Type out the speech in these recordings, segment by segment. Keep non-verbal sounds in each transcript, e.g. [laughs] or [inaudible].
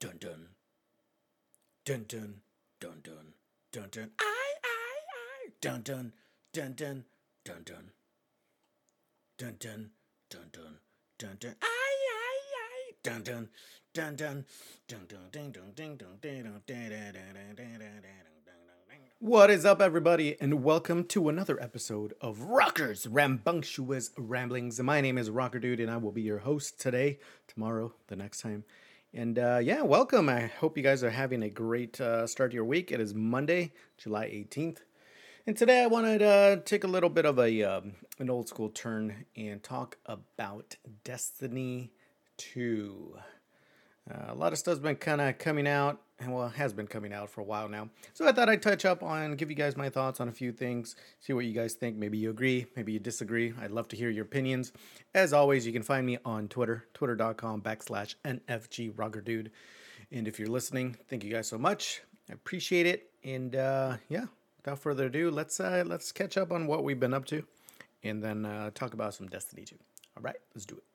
Dun dun. Dun dun. Dun dun. Dun dun. I I I. Dun dun. Dun dun. Dun dun. Dun dun. Dun dun. Dun dun. I I I. Dun dun. Dun dun. Dun dun. What is up, everybody, and welcome to another episode of Rockers Rambunctious Ramblings. My name is Rocker Dude, and I will be your host today, tomorrow, the next time. And uh, yeah, welcome. I hope you guys are having a great uh, start to your week. It is Monday, July 18th. And today I wanted to uh, take a little bit of a um, an old school turn and talk about Destiny 2. Uh, a lot of stuff's been kind of coming out, well, it has been coming out for a while now. So I thought I'd touch up on, give you guys my thoughts on a few things, see what you guys think. Maybe you agree, maybe you disagree. I'd love to hear your opinions. As always, you can find me on Twitter, twitter.com backslash NFG Dude. And if you're listening, thank you guys so much. I appreciate it. And uh, yeah, without further ado, let's uh, let's catch up on what we've been up to, and then uh, talk about some Destiny 2. All right, let's do it.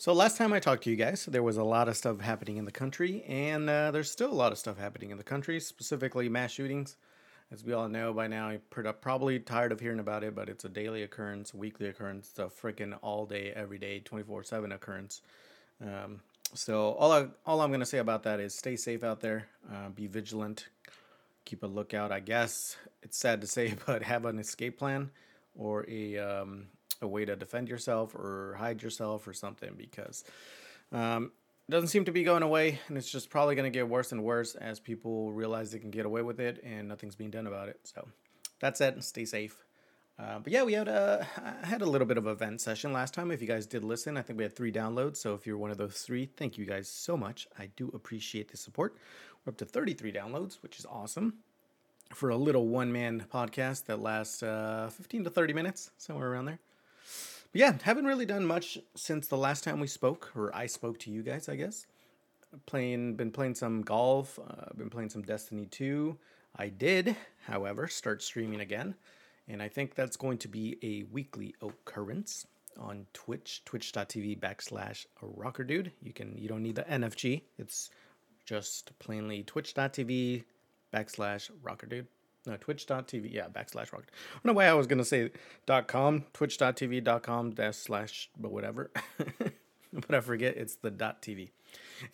So last time I talked to you guys, there was a lot of stuff happening in the country, and uh, there's still a lot of stuff happening in the country, specifically mass shootings. As we all know by now, probably tired of hearing about it, but it's a daily occurrence, weekly occurrence, a freaking all day, every day, 24 7 occurrence. Um, so all I, all I'm gonna say about that is stay safe out there, uh, be vigilant, keep a lookout. I guess it's sad to say, [laughs] but have an escape plan or a um, a way to defend yourself or hide yourself or something because um, it doesn't seem to be going away and it's just probably going to get worse and worse as people realize they can get away with it and nothing's being done about it. So that's it. Stay safe. Uh, but yeah, we had a I had a little bit of a vent session last time. If you guys did listen, I think we had three downloads. So if you're one of those three, thank you guys so much. I do appreciate the support. We're up to 33 downloads, which is awesome for a little one man podcast that lasts uh, 15 to 30 minutes, somewhere around there. Yeah, haven't really done much since the last time we spoke, or I spoke to you guys, I guess. Playing, been playing some golf, uh, been playing some Destiny 2. I did, however, start streaming again, and I think that's going to be a weekly occurrence on Twitch, twitch.tv backslash rocker dude. You can you don't need the NFG. It's just plainly twitch.tv backslash rocker dude. No, twitch.tv. Yeah, backslash rock. I don't know why I was going to say dot com, twitch.tv dot com dash slash, but whatever. [laughs] but I forget it's the dot TV.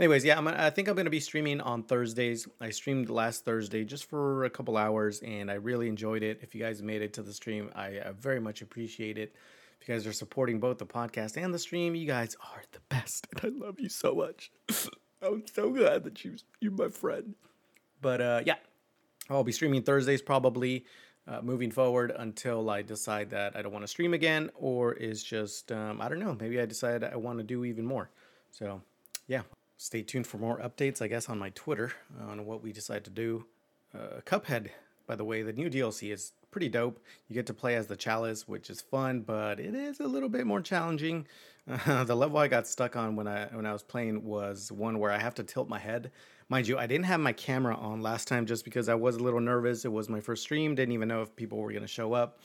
Anyways, yeah, I'm, I think I'm going to be streaming on Thursdays. I streamed last Thursday just for a couple hours and I really enjoyed it. If you guys made it to the stream, I, I very much appreciate it. If you guys are supporting both the podcast and the stream, you guys are the best. And I love you so much. [laughs] I'm so glad that you, you're my friend. But uh, yeah, I'll be streaming Thursdays probably uh, moving forward until I decide that I don't want to stream again or is just, um, I don't know, maybe I decide I want to do even more. So, yeah, stay tuned for more updates, I guess, on my Twitter on what we decide to do. Uh, Cuphead, by the way, the new DLC is pretty dope. You get to play as the Chalice, which is fun, but it is a little bit more challenging. Uh, [laughs] the level I got stuck on when I when I was playing was one where I have to tilt my head Mind you, I didn't have my camera on last time just because I was a little nervous. It was my first stream, didn't even know if people were going to show up.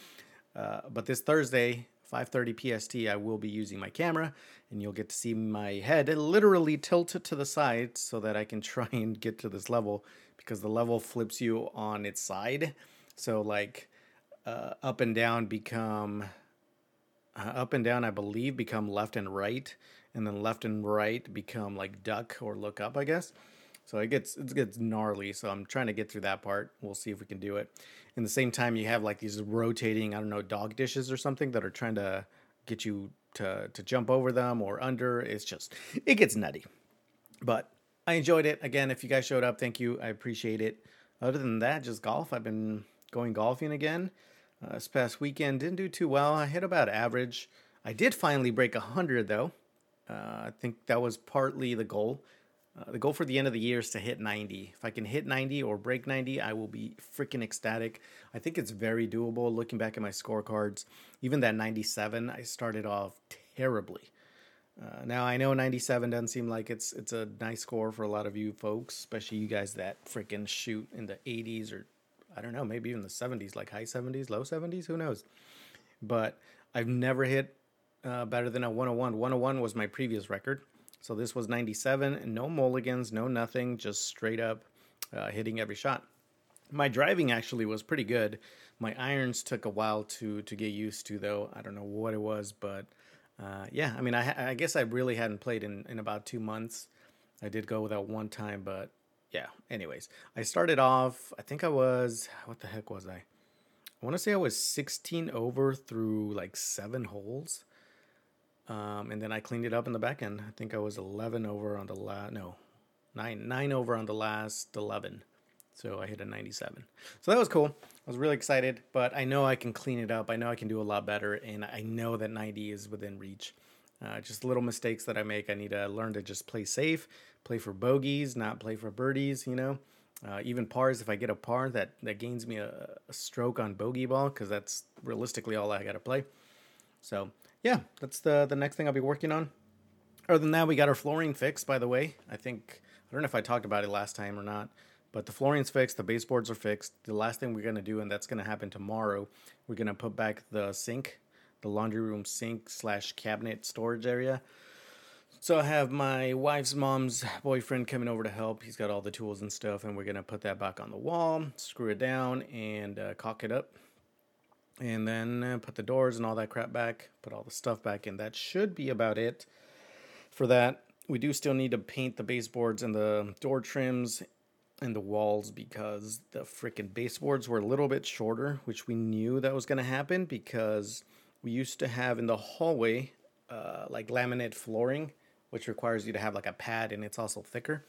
Uh, but this Thursday, 5:30 PST, I will be using my camera, and you'll get to see my head literally tilted to the side so that I can [laughs] try and get to this level because the level flips you on its side. So like uh, up and down become uh, up and down, I believe, become left and right, and then left and right become like duck or look up, I guess. So it gets it gets gnarly. So I'm trying to get through that part. We'll see if we can do it. In the same time, you have like these rotating, I don't know, dog dishes or something that are trying to get you to to jump over them or under. It's just it gets nutty. But I enjoyed it. Again, if you guys showed up, thank you. I appreciate it. Other than that, just golf. I've been going golfing again. Uh, this past weekend didn't do too well. I hit about average. I did finally break 100 though. Uh, I think that was partly the goal. Uh, the goal for the end of the year is to hit 90. If I can hit 90 or break 90, I will be freaking ecstatic. I think it's very doable looking back at my scorecards. Even that 97, I started off terribly. Uh, now I know 97 doesn't seem like it's it's a nice score for a lot of you folks, especially you guys that freaking shoot in the 80s or I don't know, maybe even the 70s, like high 70s, low 70s, who knows. But I've never hit uh, better than a 101. 101 was my previous record. So this was 97, no mulligans, no nothing, just straight up uh, hitting every shot. My driving actually was pretty good. My irons took a while to to get used to, though. I don't know what it was, but uh, yeah, I mean, I, I guess I really hadn't played in, in about two months. I did go without one time, but yeah. Anyways, I started off. I think I was what the heck was I? I want to say I was 16 over through like seven holes. Um, and then I cleaned it up in the back end. I think I was 11 over on the last, no, nine, nine over on the last 11. So I hit a 97. So that was cool. I was really excited, but I know I can clean it up. I know I can do a lot better, and I know that 90 is within reach. Uh, just little mistakes that I make. I need to learn to just play safe, play for bogeys, not play for birdies, you know. Uh, even pars, if I get a par, that, that gains me a, a stroke on bogey ball because that's realistically all I got to play. So, yeah, that's the, the next thing I'll be working on. Other than that, we got our flooring fixed, by the way. I think, I don't know if I talked about it last time or not, but the flooring's fixed, the baseboards are fixed. The last thing we're to do, and that's to happen tomorrow, we're to put back the sink, the laundry room sink slash cabinet storage area. So I have my wife's mom's boyfriend coming over to help. He's got all the tools and stuff, and we're gonna put that back on the wall, screw it down, and uh, caulk it up, and then uh, put the doors and all that crap back. Put all the stuff back in. That should be about it for that. We do still need to paint the baseboards and the door trims and the walls because the freaking baseboards were a little bit shorter, which we knew that was gonna happen because we used to have in the hallway uh, like laminate flooring which requires you to have like a pad and it's also thicker.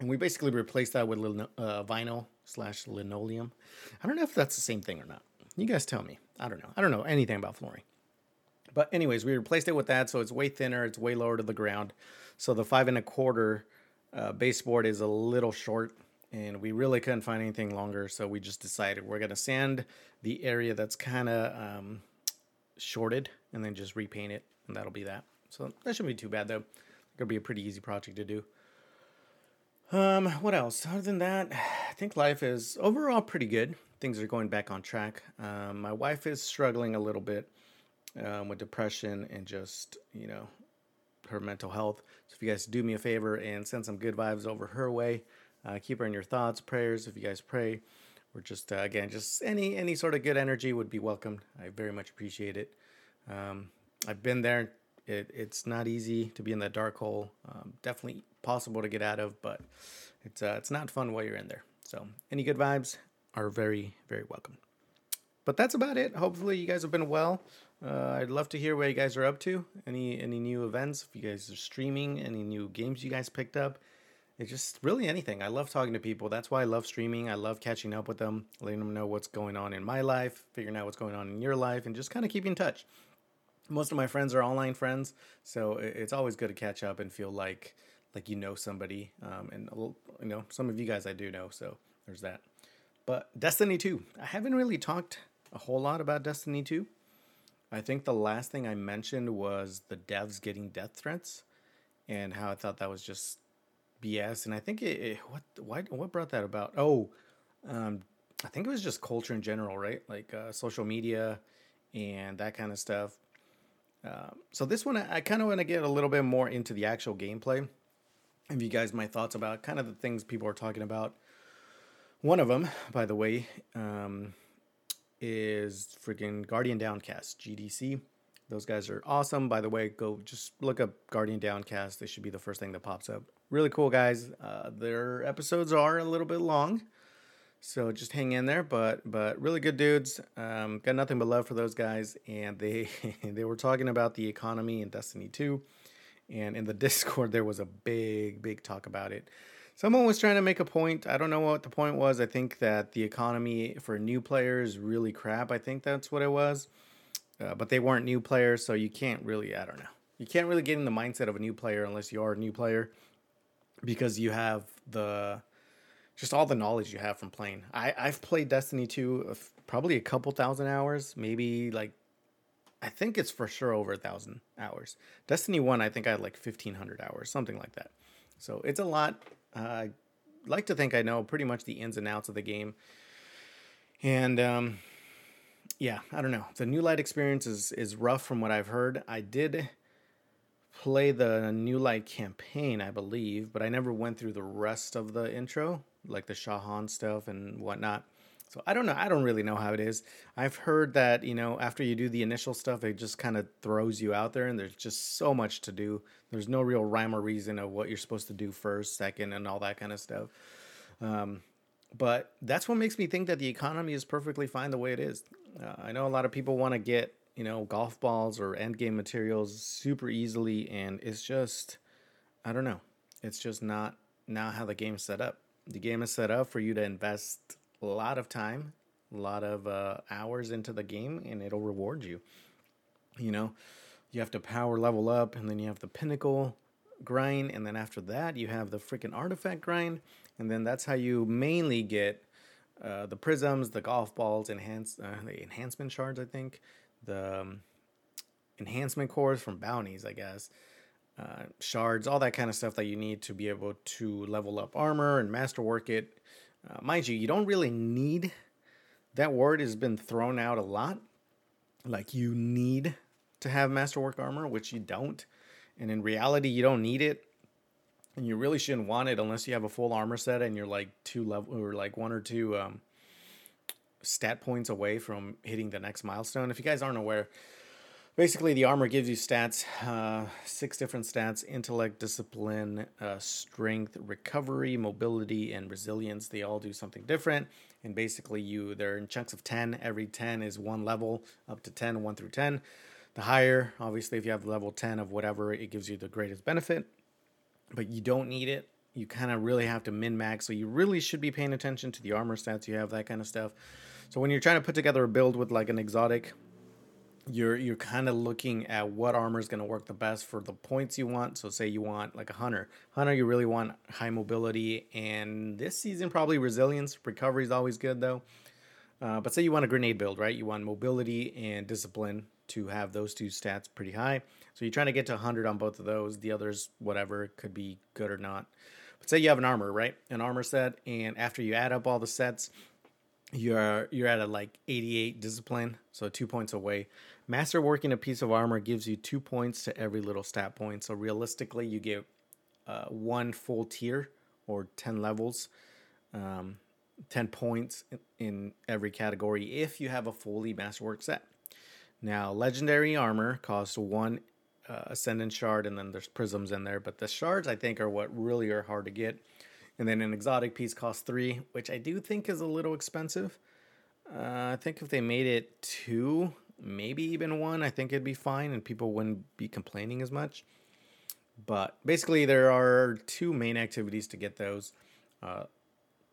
And we basically replaced that with uh, vinyl slash linoleum. I don't know if that's the same thing or not. You guys tell me. I don't know. I don't know anything about flooring. But anyways, we replaced it with that, so it's way thinner. It's way lower to the ground. So the five and a quarter uh, baseboard is a little short, and we really couldn't find anything longer. So we just decided we're gonna sand the area that's kind of um, shorted, and then just repaint it, and that'll be that. So that shouldn't be too bad though. It'll be a pretty easy project to do. Um, what else? Other than that, I think life is overall pretty good. Things are going back on track. Um, my wife is struggling a little bit um, with depression and just you know her mental health. So if you guys do me a favor and send some good vibes over her way, uh, keep her in your thoughts, prayers. If you guys pray, or just uh, again, just any any sort of good energy would be welcomed. I very much appreciate it. Um, I've been there it, it's not easy to be in that dark hole. Um, definitely possible to get out of, but it's uh, it's not fun while you're in there. So any good vibes are very very welcome. But that's about it. Hopefully you guys have been well. Uh, I'd love to hear what you guys are up to. Any any new events? If you guys are streaming, any new games you guys picked up. It's just really anything. I love talking to people. That's why I love streaming. I love catching up with them, letting them know what's going on in my life, figuring out what's going on in your life, and just kind of keeping in touch most of my friends are online friends, so it's always good to catch up and feel like like you know somebody. Um, and you know, some of you guys I do know, so there's that. But Destiny 2, I haven't really talked a whole lot about Destiny 2. I think the last thing I mentioned was the devs getting death threats and how I thought that was just BS. And I think it, it what why what brought that about? Oh, um, I think it was just culture in general, right? Like uh, social media and that kind of stuff. Um, so this one, I, I kind of want to get a little bit more into the actual gameplay. Have you guys my thoughts about kind of the things people are talking about. One of them, by the way, um, is freaking Guardian Downcast GDC. Those guys are awesome. By the way, go just look up Guardian Downcast. They should be the first thing that pops up. Really cool guys. Uh, their episodes are a little bit long, so just hang in there, but but really good dudes. Um, got nothing but love for those guys, and they [laughs] they were talking about the economy in Destiny 2, and in the [laughs] Discord there was a big big talk about it. Someone was trying to make a point. I don't know what the point was. I think that the economy for new players really crap. I think that's what it was. Uh, but they weren't new players, so you can't really. I don't know. You can't really get in the mindset of a new player unless you are a new player, because you have the just all the knowledge you have from playing. I I've played Destiny 2 probably a couple thousand hours, maybe like I think it's for sure over a thousand hours. Destiny 1 I think I had like 1500 hours, something like that. So it's a lot. Uh, I like to think I know pretty much the ins and outs of the game. And um yeah, I don't know. The new light experience is is rough from what I've heard. I did play the New Light campaign, I believe, but I never went through the rest of the intro, like the Shaw Han stuff and whatnot. So I don't know. I don't really know how it is. I've heard that, you know, after you do the initial stuff, it just kind of throws you out there and there's just so much to do. There's no real rhyme or reason of what you're supposed to do first, second, and all that kind of stuff. Um, but that's what makes me think that the economy is perfectly fine the way it is. Uh, I know a lot of people want to get, you know, golf balls or end game materials super easily, and it's just, I don't know. It's just not not how the game's set up. The game is set up for you to invest a lot of time, a lot of uh, hours into the game, and it'll reward you. You know, you have to power level up, and then you have the pinnacle grind, and then after that, you have the freaking artifact grind, and then that's how you mainly get uh, the prisms, the golf balls, enhance uh, the enhancement shards, I think, the um, enhancement cores from bounties, I guess. Uh, shards, all that kind of stuff that you need to be able to level up armor and masterwork it uh, mind you, you don't really need that word has been thrown out a lot. Like you need to have masterwork armor, which you don't. And in reality, you don't need it. And you really shouldn't want it unless you have a full armor set and you're like two level or like one or two um, stat points away from hitting the next milestone. If you guys aren't aware, basically the armor gives you stats uh, six different stats intellect discipline uh, strength recovery mobility and resilience. They all do something different. And basically you they're in chunks of 10 every 10 is one level up to 10 1 through 10 the higher obviously if you have level 10 of whatever it gives you the greatest benefit. But you don't need it. You kind of really have to min max so you really should be paying attention to the armor stats you have that kind of stuff. So when you're trying to put together a build with like an exotic you're you're kind of looking at what armor is going to work the best for the points you want. So say you want like a hunter, hunter you really want high mobility, and this season probably resilience. Recovery is always good though. Uh, but say you want a grenade build, right? You want mobility and discipline to have those two stats pretty high. So you're trying to get to 100 on both of those. The others, whatever, could be good or not. But say you have an armor, right? An armor set, and after you add up all the sets, you're you're at a like 88 discipline, so two points away. Master working a piece of armor gives you two points to every little stat point. So realistically, you get uh, one full tier or 10 levels, um, 10 points in every category if you have a fully masterwork set. Now, legendary armor costs one uh, ascendant shard, and then there's prisms in there. But the shards, I think, are what really are hard to get. And then an exotic piece costs three, which I do think is a little expensive. Uh, I think if they made it two, maybe even one, I think it'd be fine and people wouldn't be complaining as much. But basically, there are two main activities to get those uh,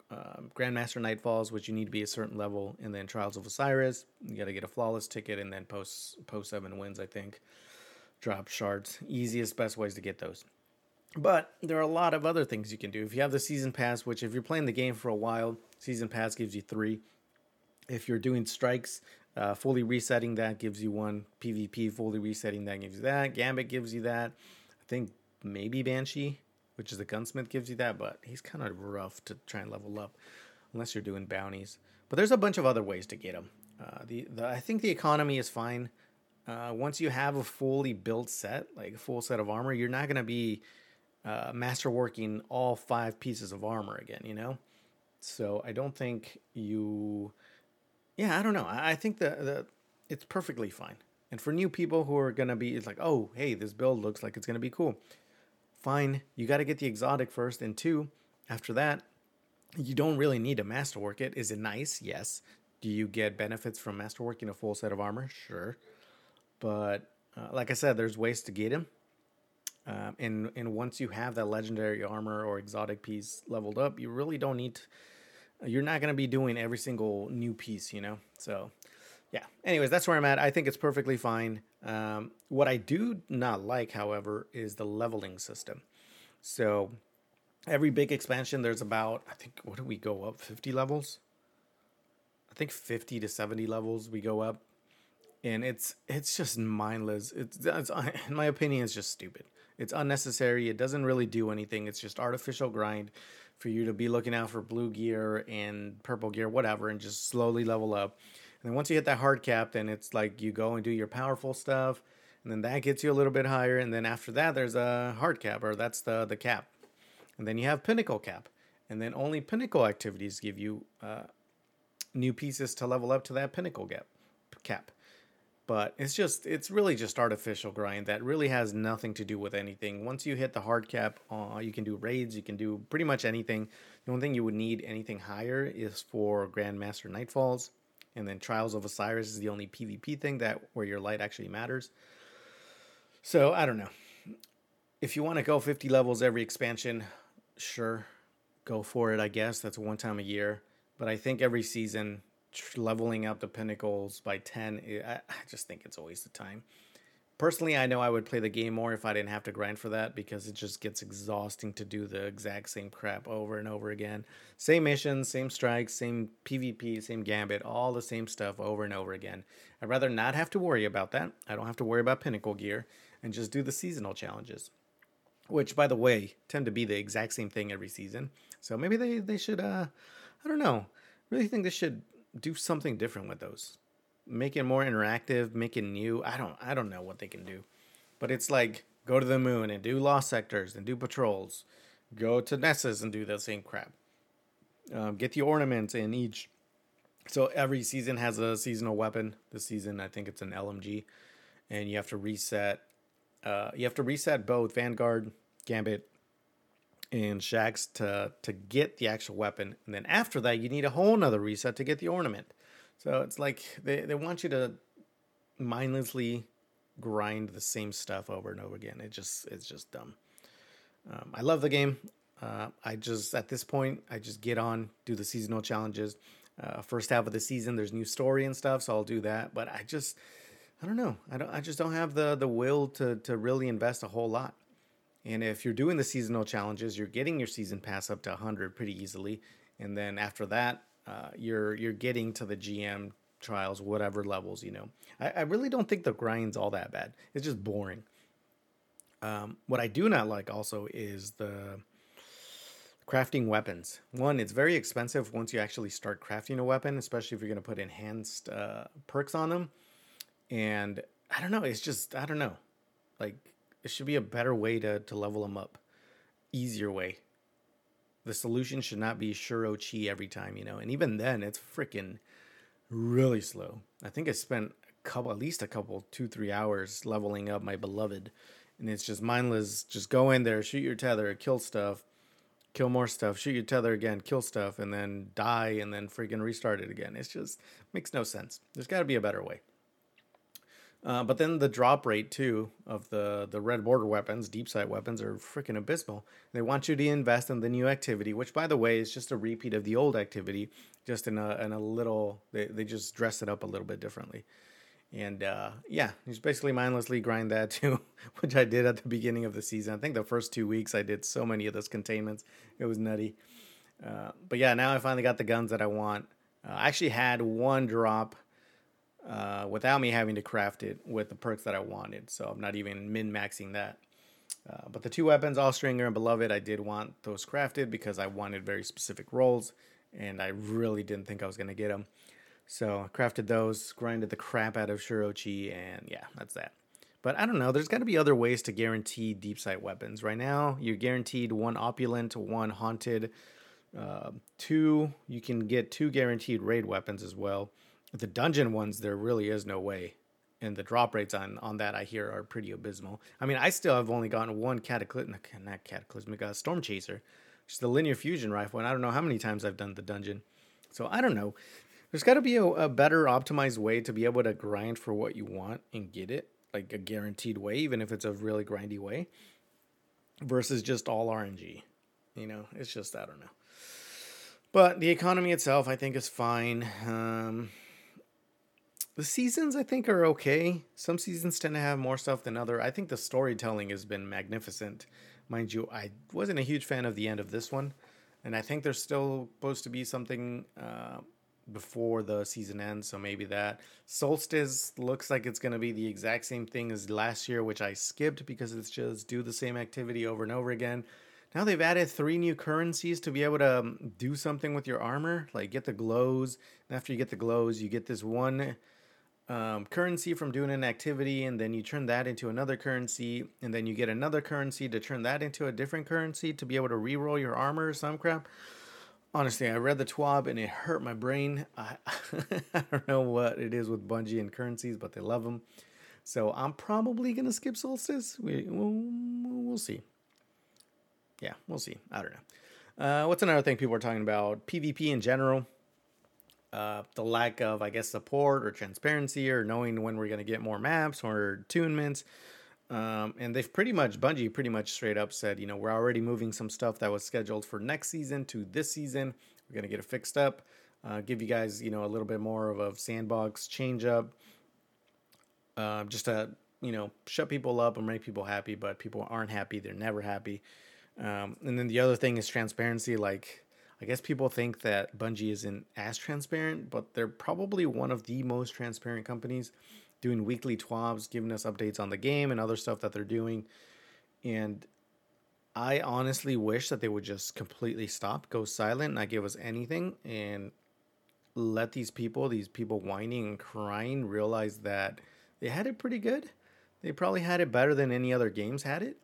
uh, Grandmaster Nightfalls, which you need to be a certain level, and then Trials of Osiris. You got to get a flawless ticket, and then post post seven wins, I think. Drop shards. Easiest, best ways to get those. But there are a lot of other things you can do. If you have the season pass, which if you're playing the game for a while, season pass gives you three. If you're doing strikes, uh, fully resetting that gives you one. PvP fully resetting that gives you that. Gambit gives you that. I think maybe Banshee, which is a gunsmith, gives you that, but he's kind of rough to try and level up unless you're doing bounties. But there's a bunch of other ways to get them. Uh, the, the I think the economy is fine. Uh, once you have a fully built set, like a full set of armor, you're not gonna be uh, masterworking all five pieces of armor again, you know? So I don't think you. Yeah, I don't know. I think the, the it's perfectly fine. And for new people who are gonna be, it's like, oh, hey, this build looks like it's gonna be cool. Fine, you got to get the exotic first, and two, after that, you don't really need to masterwork it. Is it nice? Yes. Do you get benefits from masterworking a full set of armor? Sure. But uh, like I said, there's ways to get them. Um, and and once you have that legendary armor or exotic piece leveled up, you really don't need. To, you're not going to be doing every single new piece, you know. So, yeah. Anyways, that's where I'm at. I think it's perfectly fine. Um, what I do not like, however, is the leveling system. So, every big expansion, there's about I think what do we go up 50 levels? I think 50 to 70 levels we go up, and it's it's just mindless. It's, it's [laughs] in my opinion, it's just stupid. It's unnecessary. It doesn't really do anything. It's just artificial grind for you to be looking out for blue gear and purple gear, whatever, and just slowly level up. And then once you hit that hard cap, then it's like you go and do your powerful stuff, and then that gets you a little bit higher, and then after that there's a hard cap, or that's the the cap, and then you have pinnacle cap, and then only pinnacle activities give you uh, new pieces to level up to that pinnacle gap cap. But it's just it's really just artificial grind that really has nothing to do with anything. Once you hit the hard cap, uh, you can do raids, you can do pretty much anything. The only thing you would need anything higher is for Grandmaster Nightfalls, and then Trials of Osiris is the only PvP thing that where your light actually matters. So I don't know. If you want to go 50 levels every expansion, sure, go for it. I guess that's one time a year. But I think every season, leveling up the pinnacles by 10, I, just think it's a waste of time. Personally, I know I would play the game more if I didn't have to grind for that because it just gets exhausting to do the exact same crap over and over again. Same missions, same strikes, same PvP, same gambit, all the same stuff over and over again. I'd rather not have to worry about that. I don't have to worry about pinnacle gear and just do the seasonal challenges. Which, by the way, tend to be the exact same thing every season. So maybe they, they should, uh, I don't know, really think they should do something different with those. Make it more interactive, make it new. I don't, I don't know what they can do. But it's like go to the moon and do lost sectors and do patrols. Go to Nessus and do the same crap. Um, get the ornaments in each. So every season has a seasonal weapon. This season, I think it's an LMG, and you have to reset uh, you have to reset both Vanguard, Gambit, and Shaxx to to get the actual weapon, and then after that, you need a whole nother reset to get the ornament. So it's like they, they want you to mindlessly grind the same stuff over and over again. It just it's just dumb. Um, I love the game. Uh, I just at this point I just get on do the seasonal challenges. Uh, first half of the season, there's new story and stuff, so I'll do that. But I just I don't know. I don't. I just don't have the the will to to really invest a whole lot. And if you're doing the seasonal challenges, you're getting your season pass up to 100 pretty easily, and then after that, uh, you're you're getting to the GM trials, whatever levels. You know, I, I really don't think the grind's all that bad. It's just boring. Um, what I do not like also is the crafting weapons. One, it's very expensive once you actually start crafting a weapon, especially if you're going to put enhanced uh, perks on them and I don't know. It's just I don't know. Like it should be a better way to to level them up, easier way. The solution should not be Shuro Chi every time, you know. And even then, it's freaking really slow. I think I spent a couple, at least a couple, two three hours leveling up my beloved, and it's just mindless. Just go in there, shoot your tether, kill stuff, kill more stuff, shoot your tether again, kill stuff, and then die, and then freaking restart it again. It's just makes no sense. There's got to be a better way. Uh, but then the drop rate too of the the red border weapons, deep sight weapons, are freaking abysmal. They want you to invest in the new activity, which by the way is just a repeat of the old activity, just in a in a little. They they just dress it up a little bit differently. And uh, yeah, you just basically mindlessly grind that [laughs] too, which I did at the beginning of the season. I think the first two weeks I did so many of those containments, it was nutty. Uh, but yeah, now I finally got the guns that I want. Uh, I actually had one drop uh, without me having to craft it with the perks that I wanted. So I'm not even min maxing that. Uh, but the two weapons, Austringer and Beloved, I did want those crafted because I wanted very specific rolls, and I really didn't think I was going to get them. So I crafted those, grinded the crap out of Shuro Chi, and yeah, that's that. But I don't know, there's got to be other ways to guarantee deep sight weapons. Right now, you're guaranteed one opulent, one haunted, uh, two, you can get two guaranteed raid weapons as well the dungeon ones, there really is no way. And the drop rates on, on that I hear are pretty abysmal. I mean, I still have only gotten one cataclysmic, not cataclysmic, uh, Stormchaser, which is the linear fusion rifle, and I don't know how many times I've done the dungeon. So I don't know. There's got to be a, a better optimized way to be able to grind for what you want and get it, like a guaranteed way, even if it's a really grindy way, versus just all RNG. You know, it's just I don't know. But the economy itself, I think, is fine. Um, the seasons I think are okay. Some seasons tend to have more stuff than other. I think the storytelling has been magnificent. Mind you, I wasn't a huge fan of the end of this one, and I think there's still supposed to be something uh, before the season ends, so maybe that. Solstice looks like it's going to be the exact same thing as last year, which I skipped because it's just do the same activity over and over again. Now they've added three new currencies to be able to um, do something with your armor, like get the glows. And after you get the glows, you get this one um, currency from doing an activity, and then you turn that into another currency, and then you get another currency to turn that into a different currency to be able to reroll your armor or some crap. Honestly, I read the TWAB and it hurt my brain. I, [laughs] I don't know what it is with Bungie and currencies, but they love them. So I'm probably gonna skip Solstice. We we'll, we'll see. Yeah, we'll see. I don't know. Uh, what's another thing people are talking about? PvP in general uh, the lack of, I guess, support or transparency or knowing when we're going to get more maps or tunements. Um, and they've pretty much, Bungie pretty much straight up said, you know, we're already moving some stuff that was scheduled for next season to this season. We're going to get it fixed up, uh, give you guys, you know, a little bit more of a sandbox change up, uh, just to, you know, shut people up and make people happy, but people aren't happy. They're never happy. Um, and then the other thing is transparency. Like, I guess people think that Bungie isn't as transparent, but they're probably one of the most transparent companies doing weekly TWABs, giving us updates on the game and other stuff that they're doing. And I honestly wish that they would just completely stop, go silent, not give us anything, and let these people, these people whining and crying, realize that they had it pretty good. They probably had it better than any other games had it.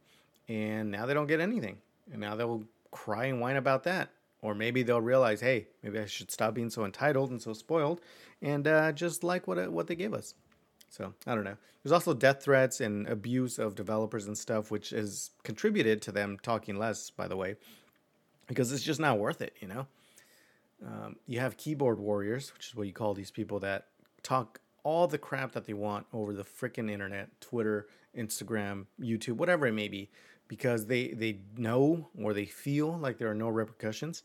And now they don't get anything. And now they'll cry and whine about that. Or maybe they'll realize, hey, maybe I should stop being so entitled and so spoiled, and uh, just like what what they give us. So I don't know. There's also death threats and abuse of developers and stuff, which has contributed to them talking less. By the way, because it's just not worth it. You know, um, you have keyboard warriors, which is what you call these people that talk all the crap that they want over the freaking internet, Twitter, Instagram, YouTube, whatever it may be because they they know or they feel like there are no repercussions.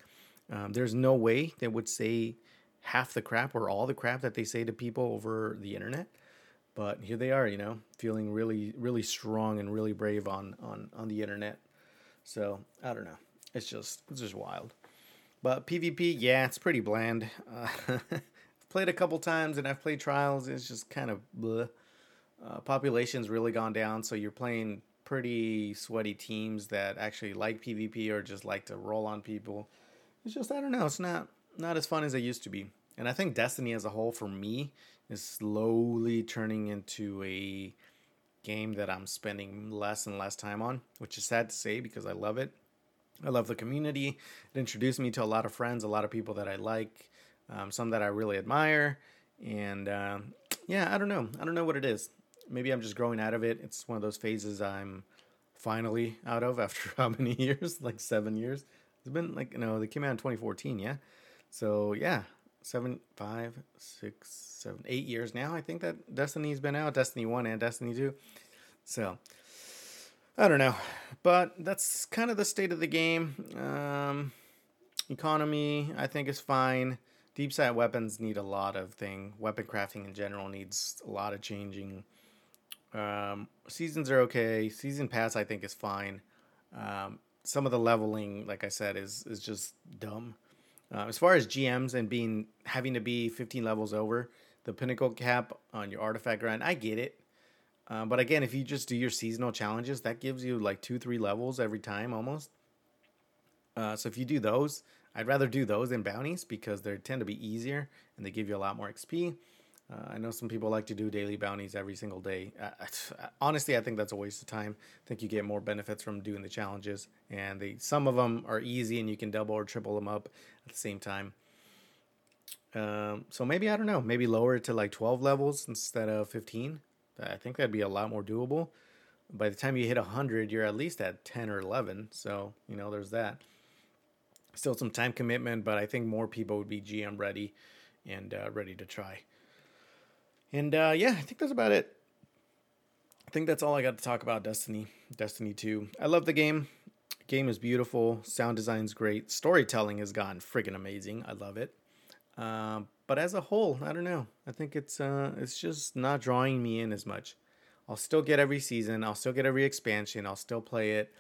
Um, there's no way they would say half the crap or all the crap that they say to people over the internet. But here they are, you know, feeling really really strong and really brave on on on the internet. So I don't know. It's just it's just wild. But PvP, yeah, it's pretty bland. Uh, [laughs] I've played a couple times and I've played trials. It's just kind of bleh. Uh, population's really gone down, so you're playing pretty sweaty teams that actually like PvP or just like to roll on people. It's just I don't know, it's not not as fun as it used to be. And I think Destiny as a whole for me is slowly turning into a game that I'm spending less and less time on, which is sad to say because I love it. I love the community. It introduced me to a lot of friends, a lot of people that I like, um, some that I really admire. And uh, yeah, I don't know. I don't know what it is maybe I'm just growing out of it. It's one of those phases I'm finally out of [laughs] after how many [laughs] years? Like seven years. It's been like you know they came out in 2014, yeah. So yeah, seven, five, six, seven, eight years now. I think that Destiny's been out, Destiny One and Destiny Two. So I don't know, but that's kind of the state of the game. Um, economy, I think, is fine. Deep sight weapons need a lot of thing. Weapon crafting in general needs a lot of changing. Um, seasons are okay. Season pass I think is fine. Um, some of the leveling, like I said, is is just dumb. Uh, as far as GMs and being having to be 15 levels over the pinnacle cap on your artifact grind, I get it. Uh, but again, if you just do your seasonal challenges, that gives you like two, three levels every time almost. Uh, so if you do those, I'd rather do those than bounties because they tend to be easier and they give you a lot more XP. Uh, I know some people like to do daily bounties every single day. Uh, [laughs] honestly, I think that's a waste of time. I think you get more benefits from doing the challenges, and some of them are easy and you can double or triple them up at the same time. Um, so maybe I don't know, maybe lower it to like twelve levels instead of fifteen. I think that'd be a lot more doable. By the time you hit hundred, you're at least at ten or eleven. So you know, there's that. Still some time commitment, but I think more people would be GM ready and uh, ready to try. And uh, yeah, I think that's about it. I think that's all I got to talk about Destiny. Destiny 2. I love the game. Game is beautiful. Sound design's great. Storytelling has gotten friggin' amazing. I love it. Um, but as a whole, I don't know. I think it's uh, it's just not drawing me in as much. I'll still get every season. I'll still get every expansion. I'll still play it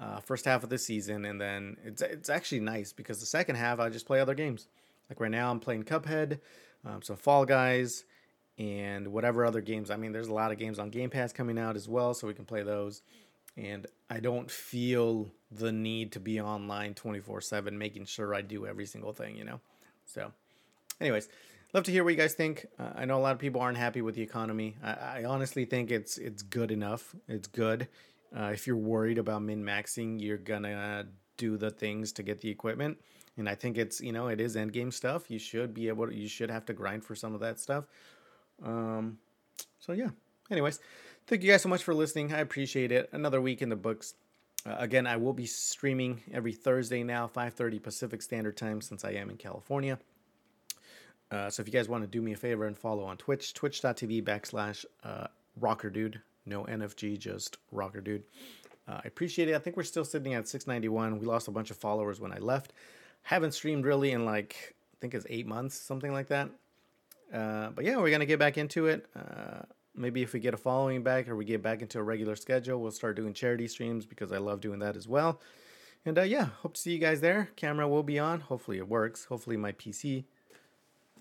uh, first half of the season, and then it's it's actually nice because the second half I just play other games. Like right now, I'm playing Cuphead, um, some Fall Guys, and whatever other games. I mean, there's a lot of games on Game Pass coming out as well, so we can play those. And I don't feel the need to be online 24 7, making sure I do every single thing, you know? So, anyways, love to hear what you guys think. Uh, I know a lot of people aren't happy with the economy. I, I honestly think it's it's good enough. It's good. Uh, if you're worried about min maxing, you're gonna do the things to get the equipment. And I think it's you know it is end game stuff. You should be able to. You should have to grind for some of that stuff. Um, so yeah. Anyways, thank you guys so much for listening. I appreciate it. Another week in the books. Uh, again, I will be streaming every Thursday now, 5:30 Pacific Standard Time, since I am in California. Uh, so if you guys want to do me a favor and follow on Twitch, twitch.tv backslash uh, rocker dude. No NFG, just rocker dude. Uh, I appreciate it. I think we're still sitting at 691. We lost a bunch of followers when I left. Haven't streamed really in like, I think it's eight months, something like that. Uh, but yeah, we're to get back into it. Uh, maybe if we get a following back or we get back into a regular schedule, we'll start doing charity streams because I love doing that as well. And uh, yeah, hope to see you guys there. Camera will be on. Hopefully it works. Hopefully my PC.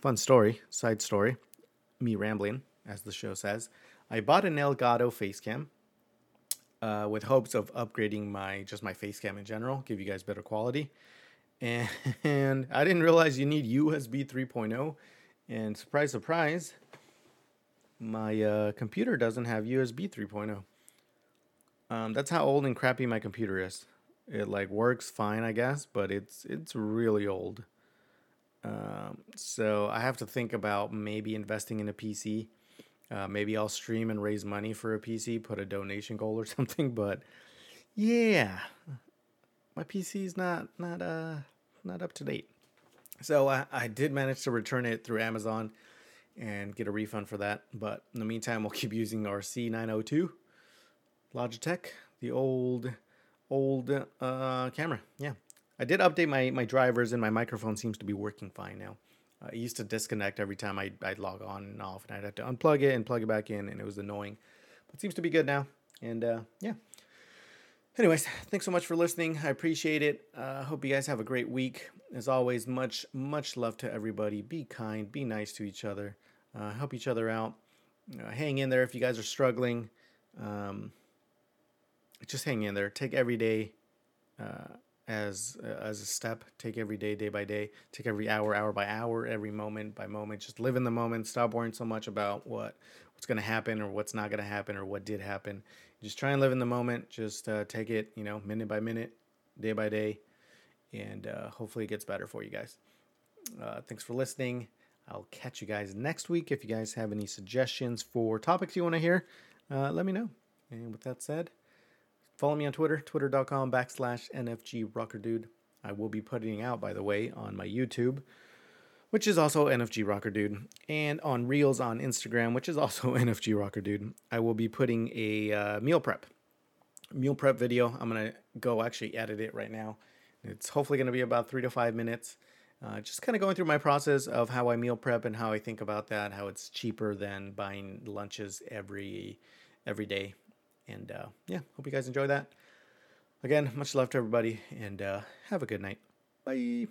Fun story, side story. Me rambling, as the show says. I bought an Elgato face cam uh, with hopes of upgrading my just my face cam in general, give you guys better quality. And, [laughs] and I didn't realize you need USB 3.0. And surprise, surprise, my uh, computer doesn't have USB 3.0. Um, that's how old and crappy my computer is. It like works fine, I guess, but it's it's really old. Um, so I have to think about maybe investing in a PC. Uh, maybe I'll stream and raise money for a PC, put a donation goal or [laughs] something. But yeah, my PC is not not uh not up to date. So I, I did manage to return it through Amazon and get a refund for that. But in the meantime, we'll keep using our C902 Logitech, the old old uh, camera. Yeah, I did update my my drivers and my microphone seems to be working fine now. Uh, it used to disconnect every time I I'd log on and off, and I'd have to unplug it and plug it back in, and it was annoying. But it seems to be good now, and uh, yeah. Anyways, thanks so much for listening. I appreciate it. Uh, hope you guys have a great week. As always, much much love to everybody. Be kind, be nice to each other, uh, help each other out. Hang in there if you guys are struggling. Um, just hang in there. Take every day uh, as uh, as a step. Take every day, day by day. Take every hour, hour by hour, every moment by moment. Just live in the moment. Stop worrying so much about what what's going to happen or what's not going to happen or what did happen. Just try and live in the moment. Just uh, take it, you know, minute by minute, day by day, and uh, hopefully it gets better for you guys. Uh, thanks for listening. I'll catch you guys next week. If you guys have any suggestions for topics you want to hear, uh, let me know. And with that said, follow me on Twitter, twitter.com backslash NFG Rocker Dude. I will be putting out, by the way, on my YouTube, which is also NFG Rocker Dude, and on Reels on Instagram, which is also [laughs] NFG Rocker Dude. I will be putting a uh, meal prep, meal prep video. I'm gonna go actually edit it right now. It's hopefully gonna be about three to five minutes. Uh, just kind of going through my process of how I meal prep and how I think about that, how it's cheaper than buying lunches every every day. And uh, yeah, hope you guys enjoy that. Again, much love to everybody, and uh, have a good night. Bye.